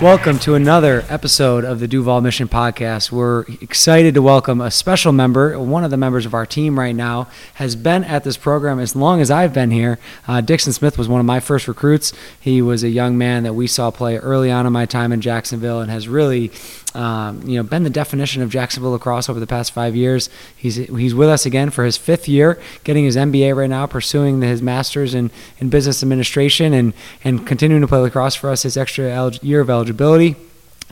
Welcome to another episode of the Duval Mission Podcast. We're excited to welcome a special member. One of the members of our team right now has been at this program as long as I've been here. Uh, Dixon Smith was one of my first recruits. He was a young man that we saw play early on in my time in Jacksonville and has really um, you know, been the definition of Jacksonville lacrosse over the past five years. He's he's with us again for his fifth year, getting his MBA right now, pursuing his master's in, in business administration, and and continuing to play lacrosse for us his extra year of eligibility.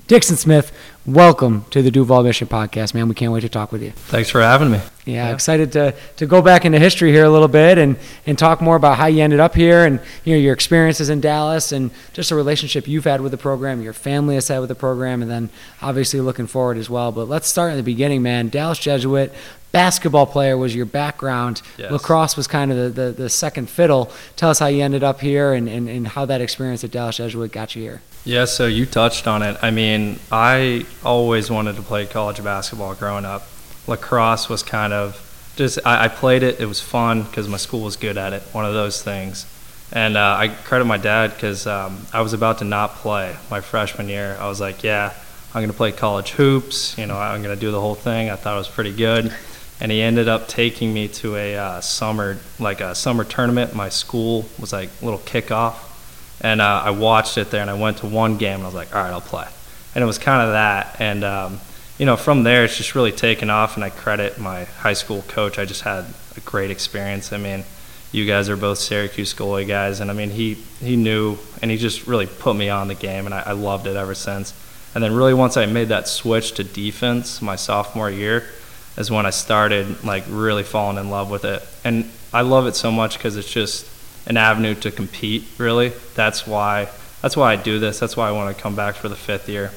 Dixon Smith, welcome to the Duval Mission Podcast, man. We can't wait to talk with you. Thanks for having me. Yeah, yeah, excited to, to go back into history here a little bit and, and talk more about how you ended up here and you know your experiences in Dallas and just a relationship you've had with the program, your family has had with the program, and then obviously looking forward as well. But let's start in the beginning, man. Dallas Jesuit, basketball player was your background. Yes. Lacrosse was kind of the, the, the, second fiddle. Tell us how you ended up here and, and, and how that experience at Dallas Jesuit got you here. Yeah, so you touched on it. I mean, I always wanted to play college basketball growing up. Lacrosse was kind of just, I, I played it, it was fun because my school was good at it, one of those things. And uh, I credit my dad because um, I was about to not play my freshman year. I was like, yeah, I'm going to play college hoops. You know, I'm going to do the whole thing. I thought it was pretty good and he ended up taking me to a uh, summer like a summer tournament. My school was like a little kickoff, and uh, I watched it there. And I went to one game, and I was like, all right, I'll play. And it was kind of that, and um, you know, from there it's just really taken off. And I credit my high school coach. I just had a great experience. I mean, you guys are both Syracuse goalie guys, and I mean, he he knew, and he just really put me on the game, and I, I loved it ever since. And then really once I made that switch to defense my sophomore year is when I started like really falling in love with it. And I love it so much because it's just an avenue to compete. Really, that's why that's why I do this. That's why I want to come back for the fifth year.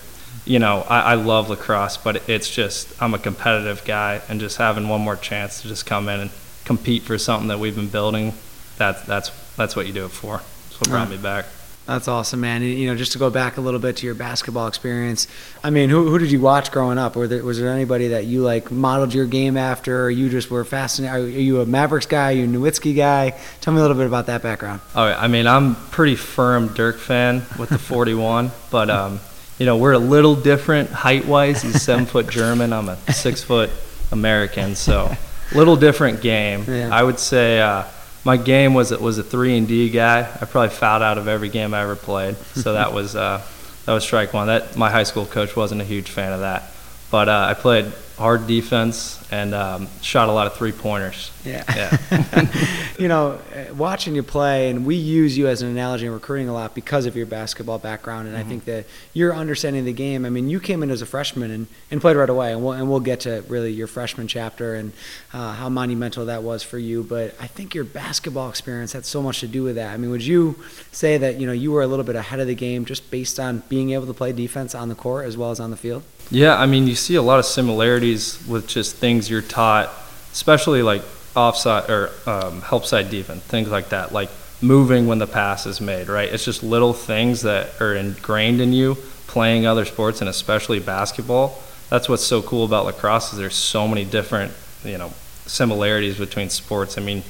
You know, I, I love lacrosse, but it's just I'm a competitive guy, and just having one more chance to just come in and compete for something that we've been building. That's that's that's what you do it for. That's what brought me back. That's awesome, man. And, you know, just to go back a little bit to your basketball experience. I mean, who, who did you watch growing up? Were there, was there anybody that you like modeled your game after, or you just were fascinated? Are you a Mavericks guy? Are you a Nowitzki guy? Tell me a little bit about that background. Oh, I mean, I'm pretty firm Dirk fan with the 41, but um, you know, we're a little different height wise. He's seven foot German. I'm a six foot American, so little different game. Yeah. I would say. Uh, my game was was a three and D guy. I probably fouled out of every game I ever played, so that was uh, that was strike one. That my high school coach wasn't a huge fan of that, but uh, I played hard defense and um, shot a lot of three pointers. Yeah. Yeah. you know, watching you play, and we use you as an analogy in recruiting a lot because of your basketball background. And mm-hmm. I think that your understanding of the game, I mean, you came in as a freshman and, and played right away. And we'll, and we'll get to really your freshman chapter and uh, how monumental that was for you. But I think your basketball experience had so much to do with that. I mean, would you say that, you know, you were a little bit ahead of the game just based on being able to play defense on the court as well as on the field? Yeah, I mean, you see a lot of similarities with just things you're taught, especially like offside or um, help side defense, things like that, like moving when the pass is made, right? It's just little things that are ingrained in you playing other sports and especially basketball. That's what's so cool about lacrosse is there's so many different, you know, similarities between sports. I mean,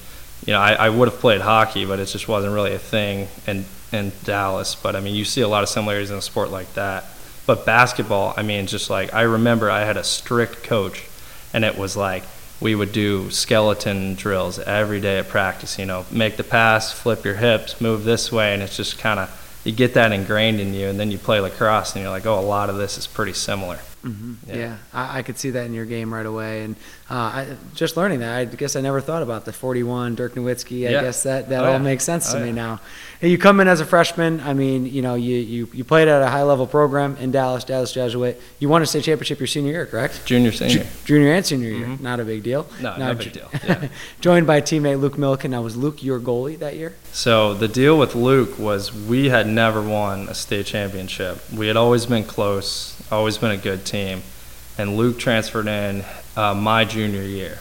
you know, I, I would have played hockey, but it just wasn't really a thing in in Dallas. But I mean, you see a lot of similarities in a sport like that. But basketball, I mean, just like I remember I had a strict coach, and it was like we would do skeleton drills every day at practice, you know, make the pass, flip your hips, move this way, and it's just kind of, you get that ingrained in you, and then you play lacrosse, and you're like, oh, a lot of this is pretty similar. Mm-hmm. Yeah, yeah I, I, could see that in your game right away, and uh, I, just learning that, I guess I never thought about the 41 Dirk Nowitzki. I yeah. guess that that oh, all yeah. makes sense oh, to me now. You come in as a freshman. I mean, you know, you, you you played at a high level program in Dallas, Dallas Jesuit. You won a state championship your senior year, correct? Junior, senior, Ju- junior and senior year. Mm-hmm. Not a big deal. No, no, big deal. Yeah. joined by teammate Luke Milliken. Now, was Luke your goalie that year? So the deal with Luke was we had never won a state championship. We had always been close, always been a good team and Luke transferred in uh, my junior year,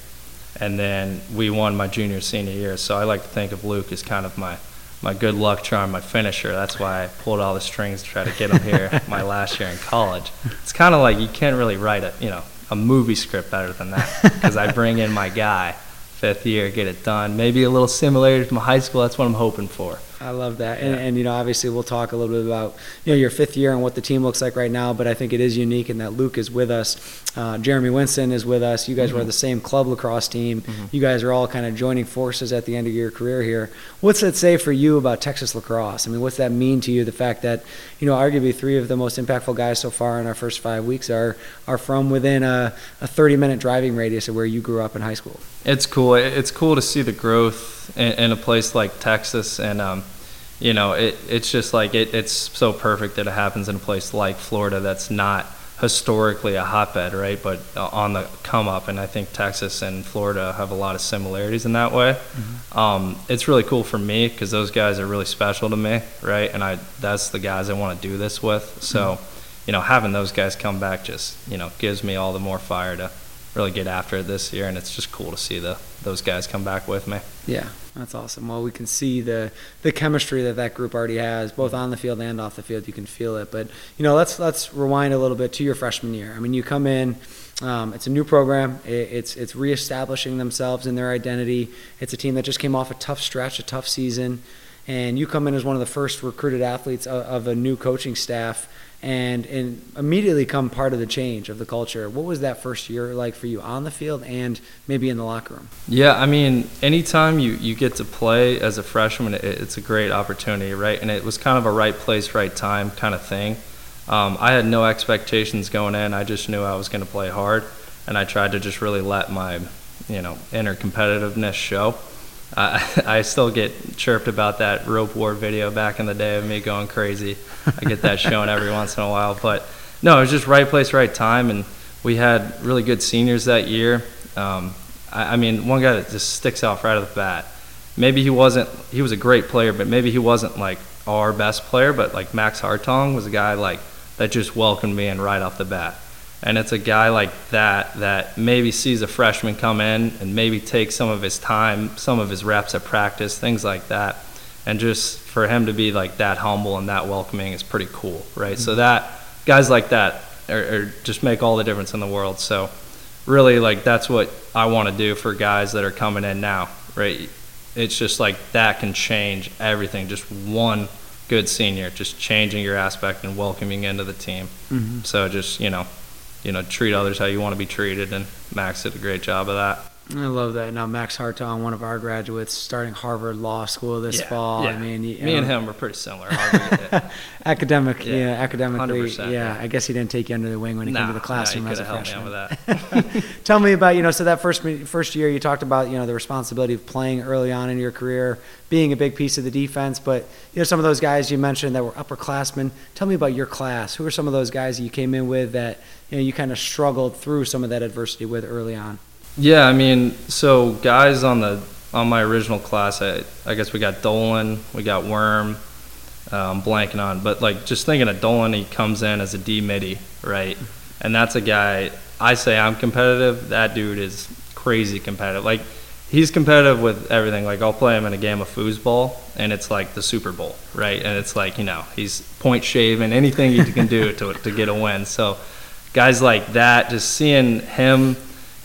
and then we won my junior senior year. So I like to think of Luke as kind of my my good luck charm, my finisher. That's why I pulled all the strings to try to get him here my last year in college. It's kind of like you can't really write a you know a movie script better than that because I bring in my guy fifth year, get it done. Maybe a little similarity to my high school. That's what I'm hoping for. I love that. And, and, you know, obviously we'll talk a little bit about, you know, your fifth year and what the team looks like right now, but I think it is unique in that Luke is with us. Uh, Jeremy Winston is with us. You guys mm-hmm. were the same club lacrosse team. Mm-hmm. You guys are all kind of joining forces at the end of your career here. What's that say for you about Texas lacrosse? I mean, what's that mean to you? The fact that, you know, arguably three of the most impactful guys so far in our first five weeks are, are from within a, a 30 minute driving radius of where you grew up in high school. It's cool. It's cool to see the growth in, in a place like Texas and, um, you know, it, it's just like it, it's so perfect that it happens in a place like Florida that's not historically a hotbed, right? But uh, on the come up, and I think Texas and Florida have a lot of similarities in that way. Mm-hmm. Um, it's really cool for me because those guys are really special to me, right? And I that's the guys I want to do this with. So, mm-hmm. you know, having those guys come back just you know gives me all the more fire to really get after it this year, and it's just cool to see the those guys come back with me. Yeah, that's awesome. Well, we can see the the chemistry that that group already has, both on the field and off the field. You can feel it. But you know, let's let's rewind a little bit to your freshman year. I mean, you come in. Um, it's a new program. It, it's it's reestablishing themselves in their identity. It's a team that just came off a tough stretch, a tough season, and you come in as one of the first recruited athletes of, of a new coaching staff and and immediately come part of the change of the culture. What was that first year like for you on the field and maybe in the locker room? Yeah, I mean, anytime you you get to play as a freshman, it, it's a great opportunity, right? And it was kind of a right place, right time kind of thing. Um, I had no expectations going in. I just knew I was going to play hard, and I tried to just really let my you know inner competitiveness show. Uh, I still get chirped about that rope war video back in the day of me going crazy. I get that shown every once in a while, but no, it was just right place, right time, and we had really good seniors that year. Um, I, I mean, one guy that just sticks out right off the bat. Maybe he wasn't. He was a great player, but maybe he wasn't like our best player. But like Max Hartong was a guy like that just welcomed me in right off the bat and it's a guy like that that maybe sees a freshman come in and maybe take some of his time, some of his reps at practice, things like that. And just for him to be like that humble and that welcoming is pretty cool, right? Mm-hmm. So that guys like that are, are just make all the difference in the world. So really, like that's what I want to do for guys that are coming in now, right? It's just like that can change everything. Just one good senior, just changing your aspect and welcoming into the team. Mm-hmm. So just you know, you know, treat others how you want to be treated. And Max did a great job of that. I love that. Now Max Hartong, one of our graduates, starting Harvard Law School this yeah, fall. Yeah. I mean, me know, and him are pretty similar. Academic, yeah, yeah academically, yeah, I guess he didn't take you under the wing when he nah, came to the classroom nah, as a freshman. Tell me about you know, so that first first year you talked about you know the responsibility of playing early on in your career, being a big piece of the defense, but you know some of those guys you mentioned that were upperclassmen. Tell me about your class. Who are some of those guys that you came in with that you know you kind of struggled through some of that adversity with early on? Yeah, I mean, so guys on the on my original class, I, I guess we got Dolan, we got Worm, um, blanking on, but like just thinking of Dolan, he comes in as a D middie, right? And that's a guy. I say I'm competitive. That dude is crazy competitive. Like he's competitive with everything. Like I'll play him in a game of foosball, and it's like the Super Bowl, right? And it's like you know he's point shaving anything he can do to to get a win. So guys like that, just seeing him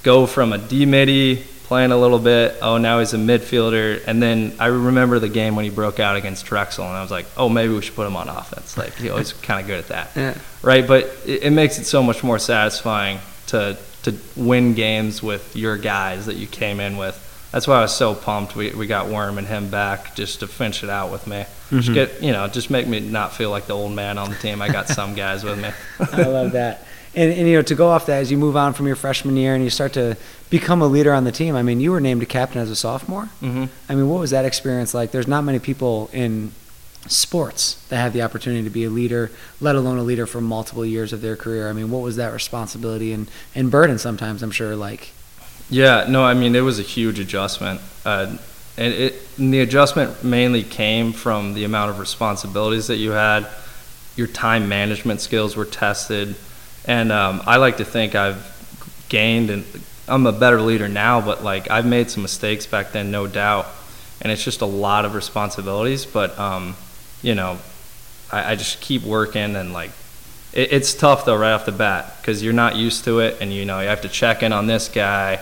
go from a D middie playing a little bit. Oh, now he's a midfielder. And then I remember the game when he broke out against Drexel, and I was like, oh, maybe we should put him on offense. Like he always kind of good at that, yeah. right? But it, it, makes it so much more satisfying to to win games with your guys that you came in with. That's why I was so pumped. We we got Worm and him back just to finish it out with me. Mm-hmm. Just get you know, just make me not feel like the old man on the team. I got some guys with me. I love that. And, and, you know, to go off that as you move on from your freshman year and you start to become a leader on the team. I mean, you were named a captain as a sophomore. Mm-hmm. I mean, what was that experience like? There's not many people in sports that have the opportunity to be a leader, let alone a leader for multiple years of their career. I mean, what was that responsibility and, and burden sometimes, I'm sure, like? Yeah, no, I mean, it was a huge adjustment. Uh, and, it, and the adjustment mainly came from the amount of responsibilities that you had. Your time management skills were tested and um, I like to think I've gained and I'm a better leader now, but like I've made some mistakes back then, no doubt, and it's just a lot of responsibilities. But um, you know, I, I, just keep working and like it, it's tough though right off the bat because you're not used to it, and you know you have to check in on this guy,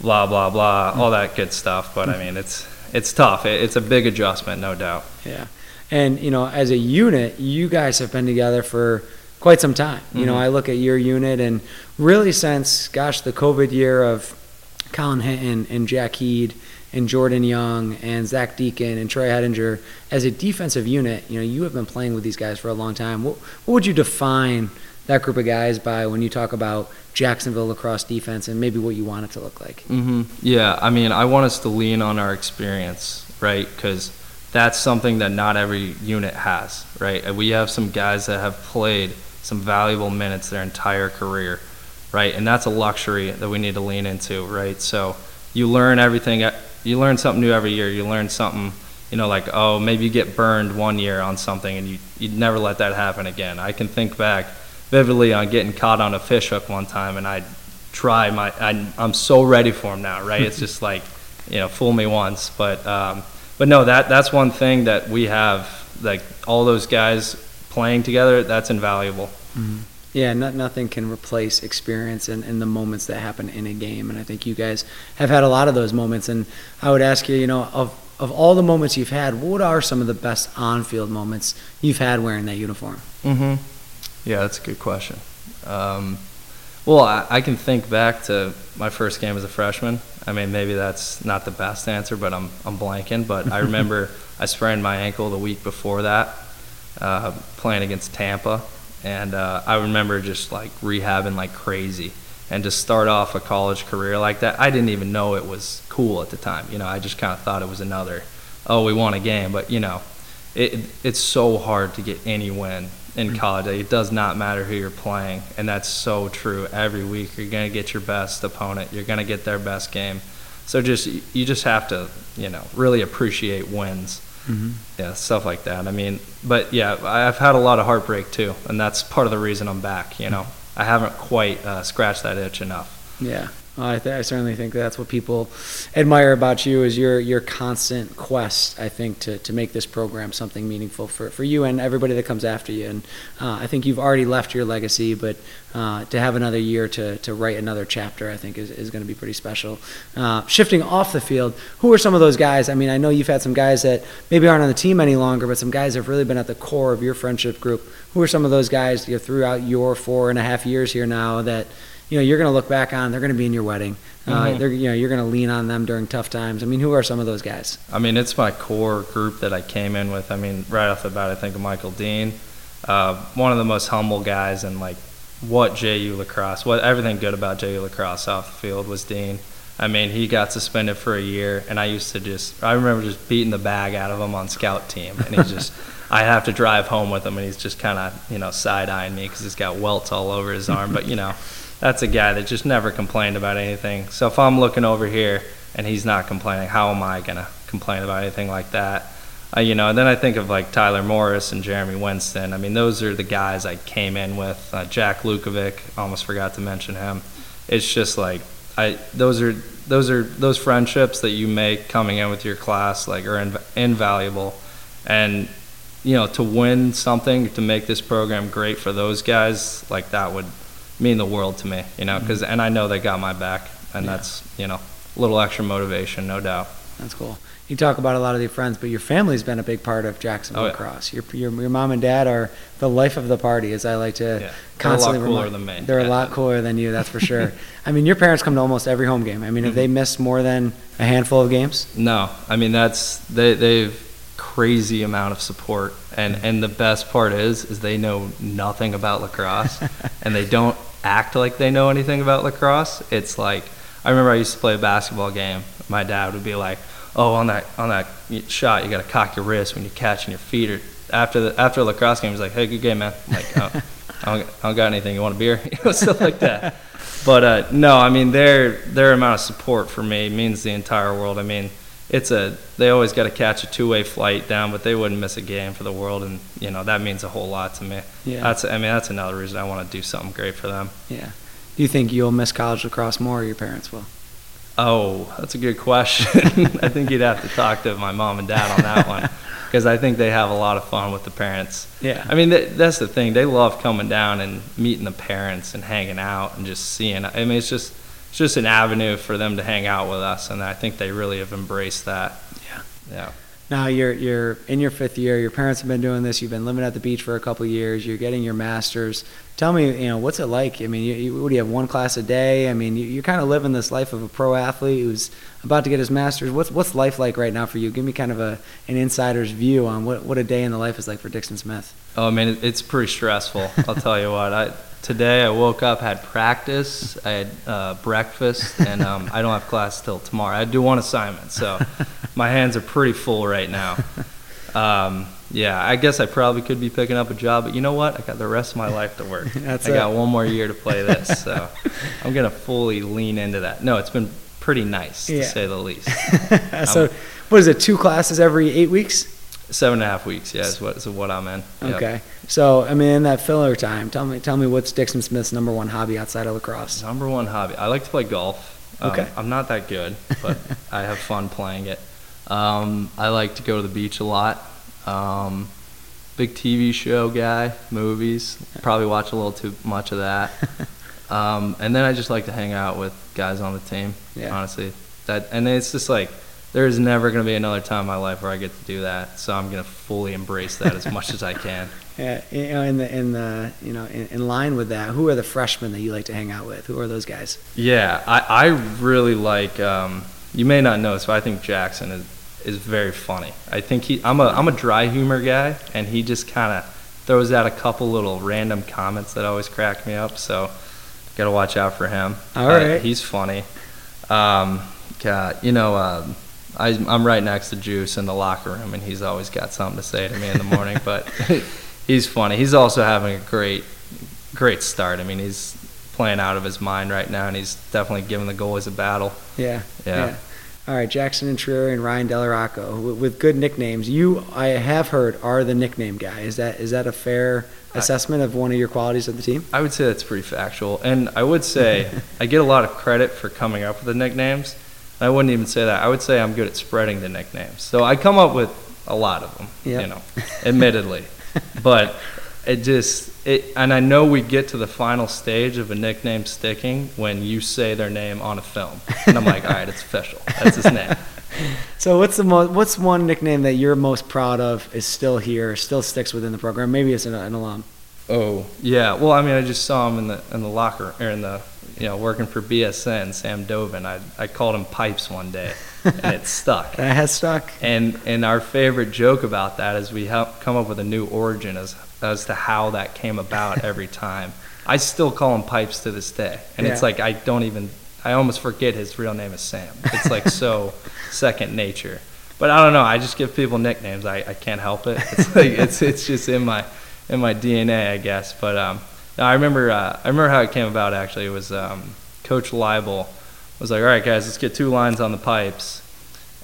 blah blah blah, all that good stuff. But I mean, it's it's tough. It, it's a big adjustment, no doubt. Yeah. And, you know, as a unit, you guys have been together for quite some time. You know, Mhm. I look at your unit and really since, gosh, the COVID year of Colin Hinton and Jack Heed and Jordan Young and Zach Deacon and Troy Hedinger, as a defensive unit, you know, you have been playing with these guys for a long time. What, what would you define that group of guys by when you talk about Jacksonville lacrosse defense and maybe what you want it to look like? hmm Yeah, I mean, I want us to lean on our experience, right? Because that's something that not every unit has, right? We have some guys that have played some valuable minutes their entire career, right? And that's a luxury that we need to lean into, right? So you learn everything, you learn something new every year. You learn something, you know, like, oh, maybe you get burned one year on something and you, you never let that happen again. I can think back vividly on getting caught on a fish hook one time and I try my, I, I'm so ready for him now, right? It's just like, you know, fool me once. But, um, but no, that, that's one thing that we have, like all those guys playing together, that's invaluable. Yeah, no, nothing can replace experience and, and the moments that happen in a game. And I think you guys have had a lot of those moments. And I would ask you, you know, of, of all the moments you've had, what are some of the best on field moments you've had wearing that uniform? Mm-hmm. Yeah, that's a good question. Um, well, I, I can think back to my first game as a freshman. I mean, maybe that's not the best answer, but I'm I'm blanking. But I remember I sprained my ankle the week before that, uh, playing against Tampa, and uh, I remember just like rehabbing like crazy. And to start off a college career like that, I didn't even know it was cool at the time. You know, I just kind of thought it was another, oh, we won a game. But you know, it, it's so hard to get any win in college. It does not matter who you're playing, and that's so true. Every week, you're gonna get your best opponent. You're gonna get their best game. So just you just have to, you know, really appreciate wins. Mm-hmm. Yeah, stuff like that. I mean, but yeah, I've had a lot of heartbreak too, and that's part of the reason I'm back. You know, I haven't quite uh, scratched that itch enough. Yeah. I, th- I certainly think that's what people admire about you is your your constant quest. I think to, to make this program something meaningful for, for you and everybody that comes after you. And uh, I think you've already left your legacy, but uh, to have another year to, to write another chapter, I think is, is going to be pretty special. Uh, shifting off the field, who are some of those guys? I mean, I know you've had some guys that maybe aren't on the team any longer, but some guys have really been at the core of your friendship group. Who are some of those guys you know, throughout your four and a half years here now that you know you're going to look back on? They're going to be in your wedding. Uh, Mhm. they're you know you're going to lean on them during tough times. I mean, who are some of those guys? I mean, it's my core group that I came in with. I mean, right off the bat, I think of Michael Dean, uh, one of the most humble guys, and like what JU lacrosse, what everything good about JU lacrosse off the field was Dean. I mean, he got suspended for a year, and I used to just, I remember just beating the bag out of him on scout team, and he's just, I have to drive home with him, and he's just kind of, you know, side eyeing me because he's got welts all over his arm, but you know, that's a guy that just never complained about anything. So if I'm looking over here and he's not complaining, how am I gonna complain about anything like that? Uh, you know, and then I think of like Tyler Morris and Jeremy Winston. I mean, those are the guys I came in with. Uh, Jack Lukovic, almost forgot to mention him. It's just like I those are those are those friendships that you make coming in with your class like are inv- invaluable, and you know to win something to make this program great for those guys like that would mean the world to me. You know, because and I know they got my back, and Yeah. that's you know a little extra motivation, no doubt. That's cool. You talk about a lot of your friends, but your family's been a big part of Jacksonville Oh, yeah. lacrosse. Your, your your mom and dad are the life of the party, as I like to Yeah, they're a lot cooler remind- than me. They're a lot cooler than you, that's for sure. I mean, your parents come to almost every home game. I mean, have Mhm. they missed more than a handful of games? No, I mean that's they they've crazy amount of support, and and the best part is is they know nothing about lacrosse, and they don't act like they know anything about lacrosse. It's like I remember I used to play a basketball game. My dad would be like, "Oh, on that on that shot, you got to cock your wrist when you're catching your feet." Or after the after a lacrosse game, he's like, "Hey, good game, man." I'm like, oh, I, don't, I don't got anything. You want a beer? You know, stuff like that. But uh, no, I mean their their amount of support for me means the entire world. I mean, it's a they always got to catch a two way flight down, but they wouldn't miss a game for the world, and you know that means a whole lot to me. Yeah. That's I mean that's another reason I want to do something great for them. Yeah. Do you think you'll miss college lacrosse more, or your parents will? Oh, that's a good question. I think you'd have to talk to my mom and dad on that one because I think they have a lot of fun with the parents. Yeah. I mean, th- that's the thing. They love coming down and meeting the parents and hanging out and just seeing. I mean, it's just it's just an avenue for them to hang out with us, and I think they really have embraced that. Yeah. Yeah. Now you're you're in your fifth year. Your parents have been doing this. You've been living at the beach for a couple of years. You're getting your master's. Tell me, you know, what's it like? I mean, you, you, what do you have? One class a day? I mean, you, you're kind of living this life of a pro athlete who's about to get his master's. What's what's life like right now for you? Give me kind of a an insider's view on what what a day in the life is like for Dixon Smith. Oh, I mean, it's pretty stressful. I'll tell you what. I today I woke up, had practice, I had uh, breakfast, and um, I don't have class till tomorrow. I do one assignment, so my hands are pretty full right now. Um, yeah, I guess I probably could be picking up a job, but you know what? I got the rest of my life to work. That's I it. got one more year to play this, so I'm gonna fully lean into that. No, it's been pretty nice Yeah. to say the least. so, what is it? Two classes every eight weeks? Seven and a half weeks, yeah, is what is what I'm in. Yep. Okay. So, I mean, in that filler time, tell me tell me what's Dixon Smith's number one hobby outside of lacrosse? Number one hobby. I like to play golf. Um, Okay. I'm not that good, but I have fun playing it. Um, I like to go to the beach a lot. Um, big TV show guy, movies. Probably watch a little too much of that. Um, and then I just like to hang out with guys on the team. Yeah. Honestly, that and it's just like there's never going to be another time in my life where I get to do that. So I'm going to fully embrace that as much as I can. Yeah, you know, in the in the you know in, in line with that, who are the freshmen that you like to hang out with? Who are those guys? Yeah, I, I really like. Um, you may not know this, but I think Jackson is is very funny. I think he. I'm a I'm a dry humor guy, and he just kind of throws out a couple little random comments that always crack me up. So, gotta watch out for him. All Uh, right. he's funny. Um, God, you know, um I, I'm right next to Juice in the locker room, and he's always got something to say to me in the morning. but he's funny. He's also having a great, great start. I mean, he's playing out of his mind right now, and he's definitely giving the goalies a battle. Yeah. Yeah. All right, Jackson and Trier and Ryan Delarocco with, with good nicknames. You, I have heard, are the nickname guy. Is that is that a fair assessment of one of your qualities of the team? I would say that's pretty factual, and I would say I get a lot of credit for coming up with the nicknames. I wouldn't even say that. I would say I'm good at spreading the nicknames. So I come up with a lot of them, Yep. you know, admittedly. but it just it, and I know we get to the final stage of a nickname sticking when you say their name on a film, and I'm like, all right, it's official. That's his name. So what's the most what's one nickname that you're most proud of is still here, still sticks within the program? Maybe it's an, an alum. Oh yeah. Well, I mean, I just saw him in the in the locker or in the you know working for BSN, Sam Dovin. I I called him Pipes one day, and it stuck. That has stuck. And and our favorite joke about that is we help come up with a new origin as as to how that came about every time. I still call him Pipes to this day, and it's like I don't even I almost forget his real name is Sam. It's like so second nature. But I don't know. I just give people nicknames. I, I can't help it. It's like it's it's just in my in my DNA, I guess. But um, I remember uh, I remember how it came about. Actually, it was um, Coach Leibel was like, "All right, guys, let's get two lines on the pipes,"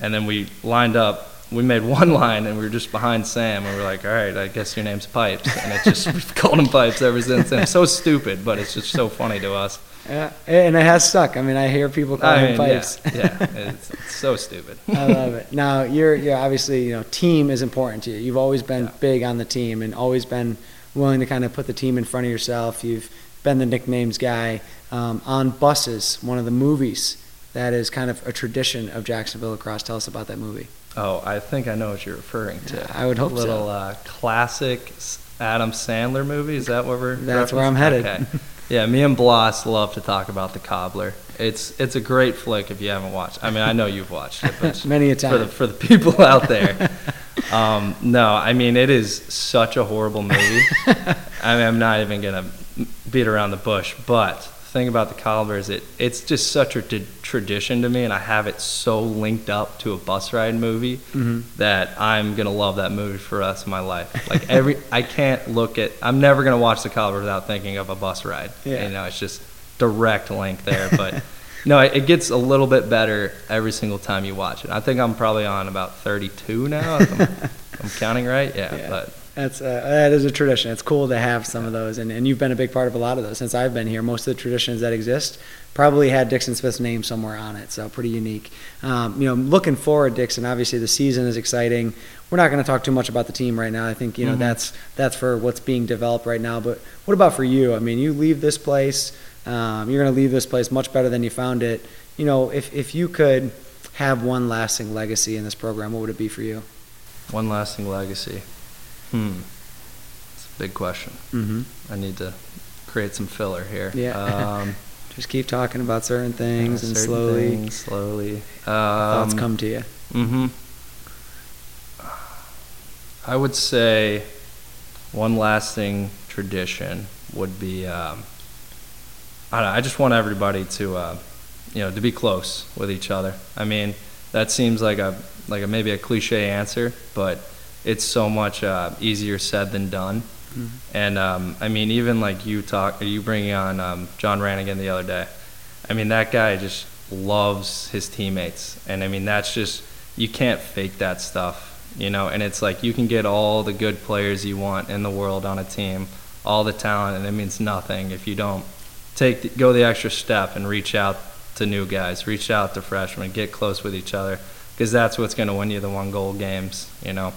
and then we lined up. We made one line, and we were just behind Sam, and we were like, "All right, I guess your name's Pipes," and it just we've called him Pipes ever since. And it's so stupid, but it's just so funny to us. Yeah, and it has stuck. I mean, I hear people call I him mean, pipes. yeah, yeah, it's, it's so stupid. I love it. Now you're you're obviously you know team is important to you. You've always been Yeah. big on the team and always been willing to kind of put the team in front of yourself. You've been the nicknames guy um, on buses. One of the movies that is kind of a tradition of Jacksonville lacrosse. Tell us about that movie. Oh, I think I know what you're referring to. I would hope so. Little uh, classic Adam Sandler movie. Is that what we're? That's where I'm headed. Okay. Yeah, me and Bloss love to talk about The Cobbler. It's it's a great flick if you haven't watched. I mean, I know you've watched it, but Many a for the time. for the people out there. Um, no, I mean it is such a horrible movie. I mean, I'm not even gonna beat around the bush, but the thing about the Cobbler is it it's just such a t- tradition to me, and I have it so linked up to a bus ride movie Mhm. that I'm gonna love that movie for the rest of my life. Like every, I can't look at. I'm never gonna watch the Cobbler without thinking of a bus ride. Yeah. You know, it's just direct link there, but. No, it it gets a little bit better every single time you watch it. I think I'm probably on about 32 now. If I'm, I'm counting right. Yeah, Yeah. but That's uh, that is a tradition. It's cool to have some of those, and, and you've been a big part of a lot of those since I've been here. Most of the traditions that exist probably had Dixon Smith's name somewhere on it, so pretty unique. Um, you know, looking forward, Dixon. Obviously, the season is exciting. We're not going to talk too much about the team right now. I think you know Mhm. that's that's for what's being developed right now. But what about for you? I mean, you leave this place. Um, you're going to leave this place much better than you found it. You know, if if you could have one lasting legacy in this program, what would it be for you? One lasting legacy. Hmm. It's a big question. Mm-hmm. I need to create some filler here. Yeah. Um, Just keep talking about certain things and certain slowly things, slowly. thoughts Um, come to you. Mm-hmm. I would say one lasting tradition would be um, I, don't know, I just want everybody to uh, you know to be close with each other. I mean that seems like a like a, maybe a cliche answer, but it's so much uh, easier said than done. And um, I mean, even like you talk, you bringing on um, John Rannigan the other day. I mean, that guy just loves his teammates, and I mean, that's just you can't fake that stuff, you know. And it's like you can get all the good players you want in the world on a team, all the talent, and it means nothing if you don't take the, go the extra step and reach out to new guys, reach out to freshmen, get close with each other, because that's what's going to win you the one goal games, you know.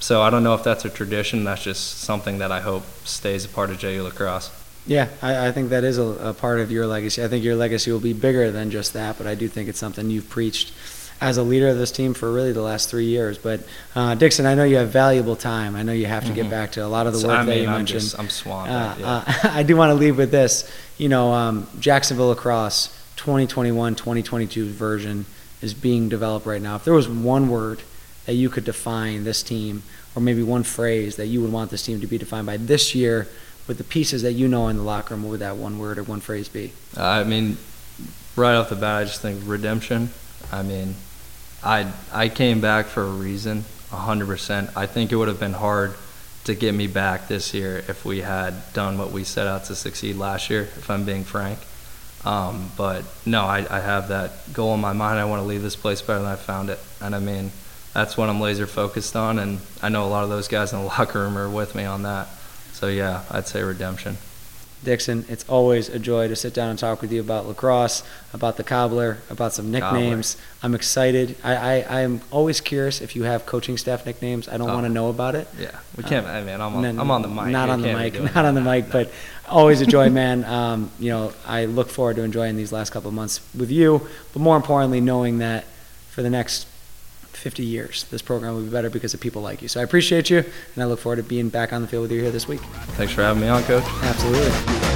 So I don't know if that's a tradition. That's just something that I hope stays a part of JU lacrosse. Yeah, I, I think that is a, a part of your legacy. I think your legacy will be bigger than just that, but I do think it's something you've preached as a leader of this team for really the last three years. But uh, Dixon, I know you have valuable time. I know you have to get Mhm. back to a lot of the So, work I that you I'm mentioned. just I'm swamped. Uh, yeah. uh, I do want to leave with this. You know, um, Jacksonville Lacrosse 2021 2022 version is being developed right now. If there was one word that you could define this team, or maybe one phrase that you would want this team to be defined by this year, with the pieces that you know in the locker room, what would that one word or one phrase be? I mean, right off the bat, I just think redemption. I mean, I I came back for a reason, hundred percent. I think it would have been hard to get me back this year if we had done what we set out to succeed last year. If I'm being frank, um, but no, I, I have that goal in my mind. I want to leave this place better than I found it, and I mean, that's what I'm laser focused on. And I know a lot of those guys in the locker room are with me on that. So yeah, I'd say redemption. Dixon, it's always a joy to sit down and talk with you about lacrosse, about the cobbler, about some nicknames. I'm excited. I, I, am always curious if you have coaching staff nicknames. I don't Oh. want to know about it. Yeah, we can't. I mean, I'm on, I'm on the mic. Not on the mic. Not on the mic, No. but always a joy, man. Um, you know, I look forward to enjoying these last couple of months with you, but more importantly, knowing that for the next 50 years, this program will be better because of people like you. So I appreciate you, and I look forward to being back on the field with you here this week. Thanks for having me on, Coach. Absolutely.